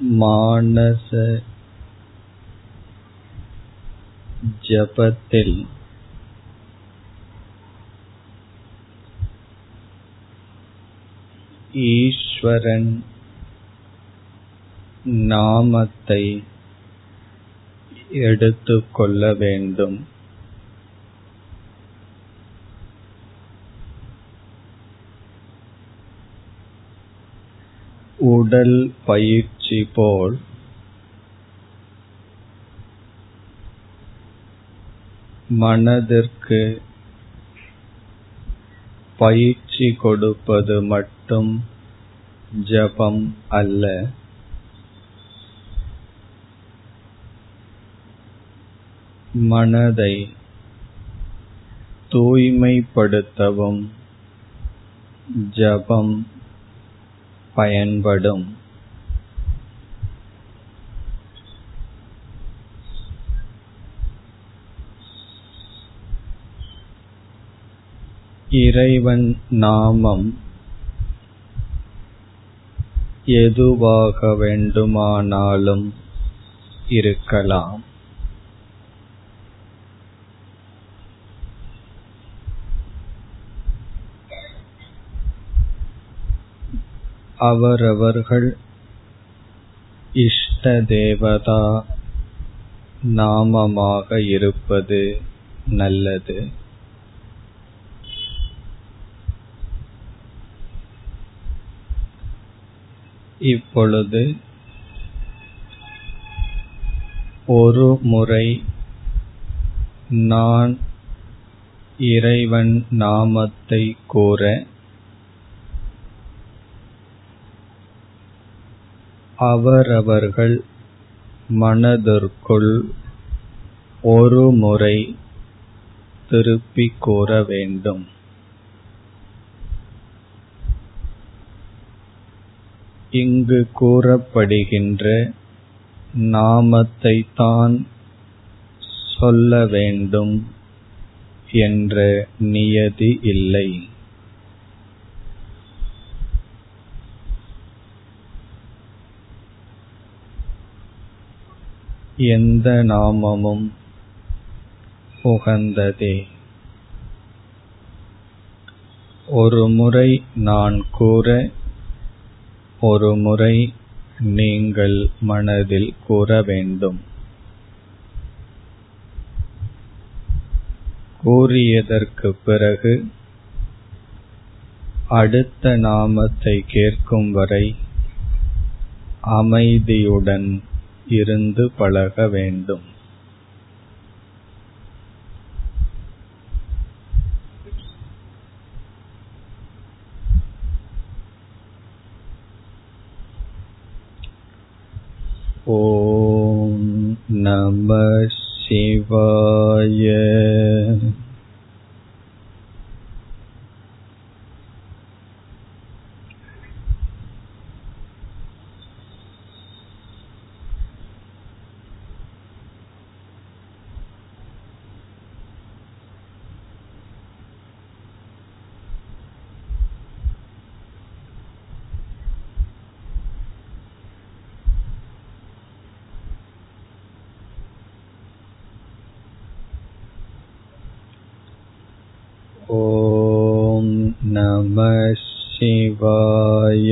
மானச ஜபத்தில் ஈஸ்வரன் நாமத்தை எடுத்துக்கொள்ள வேண்டும். உடல் பயிற்சி போல் மனதிற்கு பயிற்சி கொடுப்பது மட்டும் ஜபம் அல்ல. மனதை தூய்மைப்படுத்தவும் ஜபம் பயன்படும். இறைவன் நாமம் எதுவாக வேண்டுமானாலும் இருக்கலாம். அவரவர்கள் இஷ்ட தேவதா நாமமாக இருப்பது நல்லது. இப்பொழுது ஒரு முறை நான் இறைவன் நாமத்தை கூற அவரவர்கள் மனதிற்குள் ஒரு முறை திருப்பிக் கூற வேண்டும். இங்கு கூறப்படுகின்ற நாமத்தை தான் சொல்ல வேண்டும் என்ற நியதி இல்லை. எந்த நாமமும் உகந்ததே ஒரு முறை நான் கூற ஒரு முறை நீங்கள் மனதில் கூற வேண்டும். கூறியதற்கு பிறகு அடுத்த நாமத்தை கேட்கும் வரை அமைதியுடன் இருந்து பழக வேண்டும் ॐ नमः शिवाय शिवाय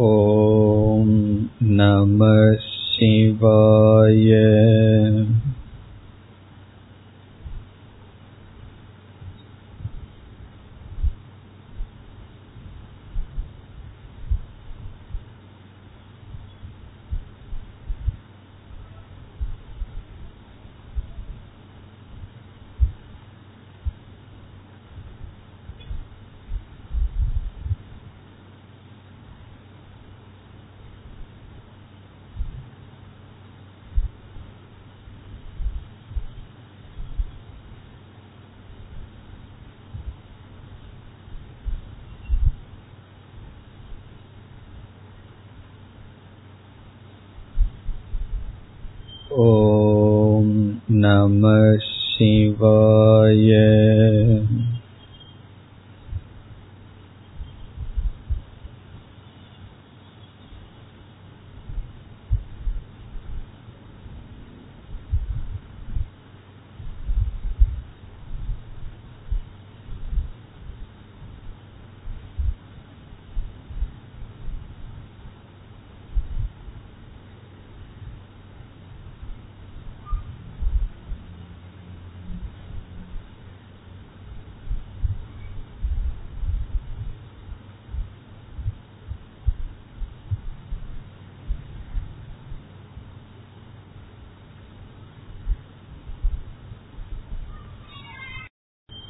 ॐ नमः शिवाय நமः शिवाय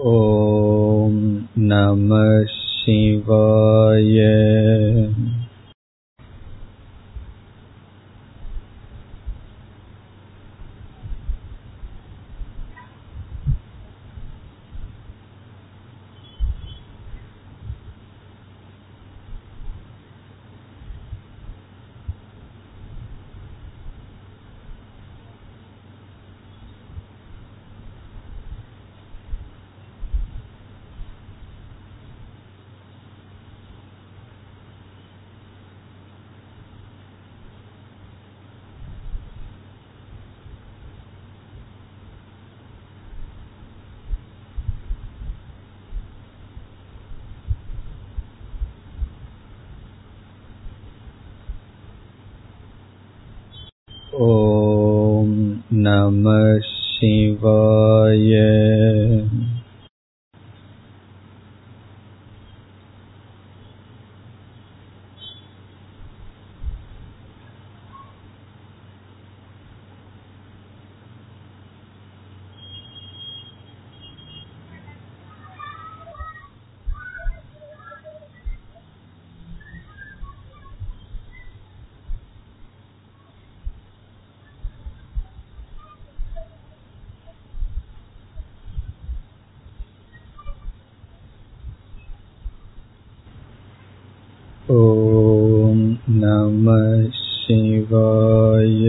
ॐ नमः शिवाय ॐ नमः शिवाय ॐ नमः शिवाय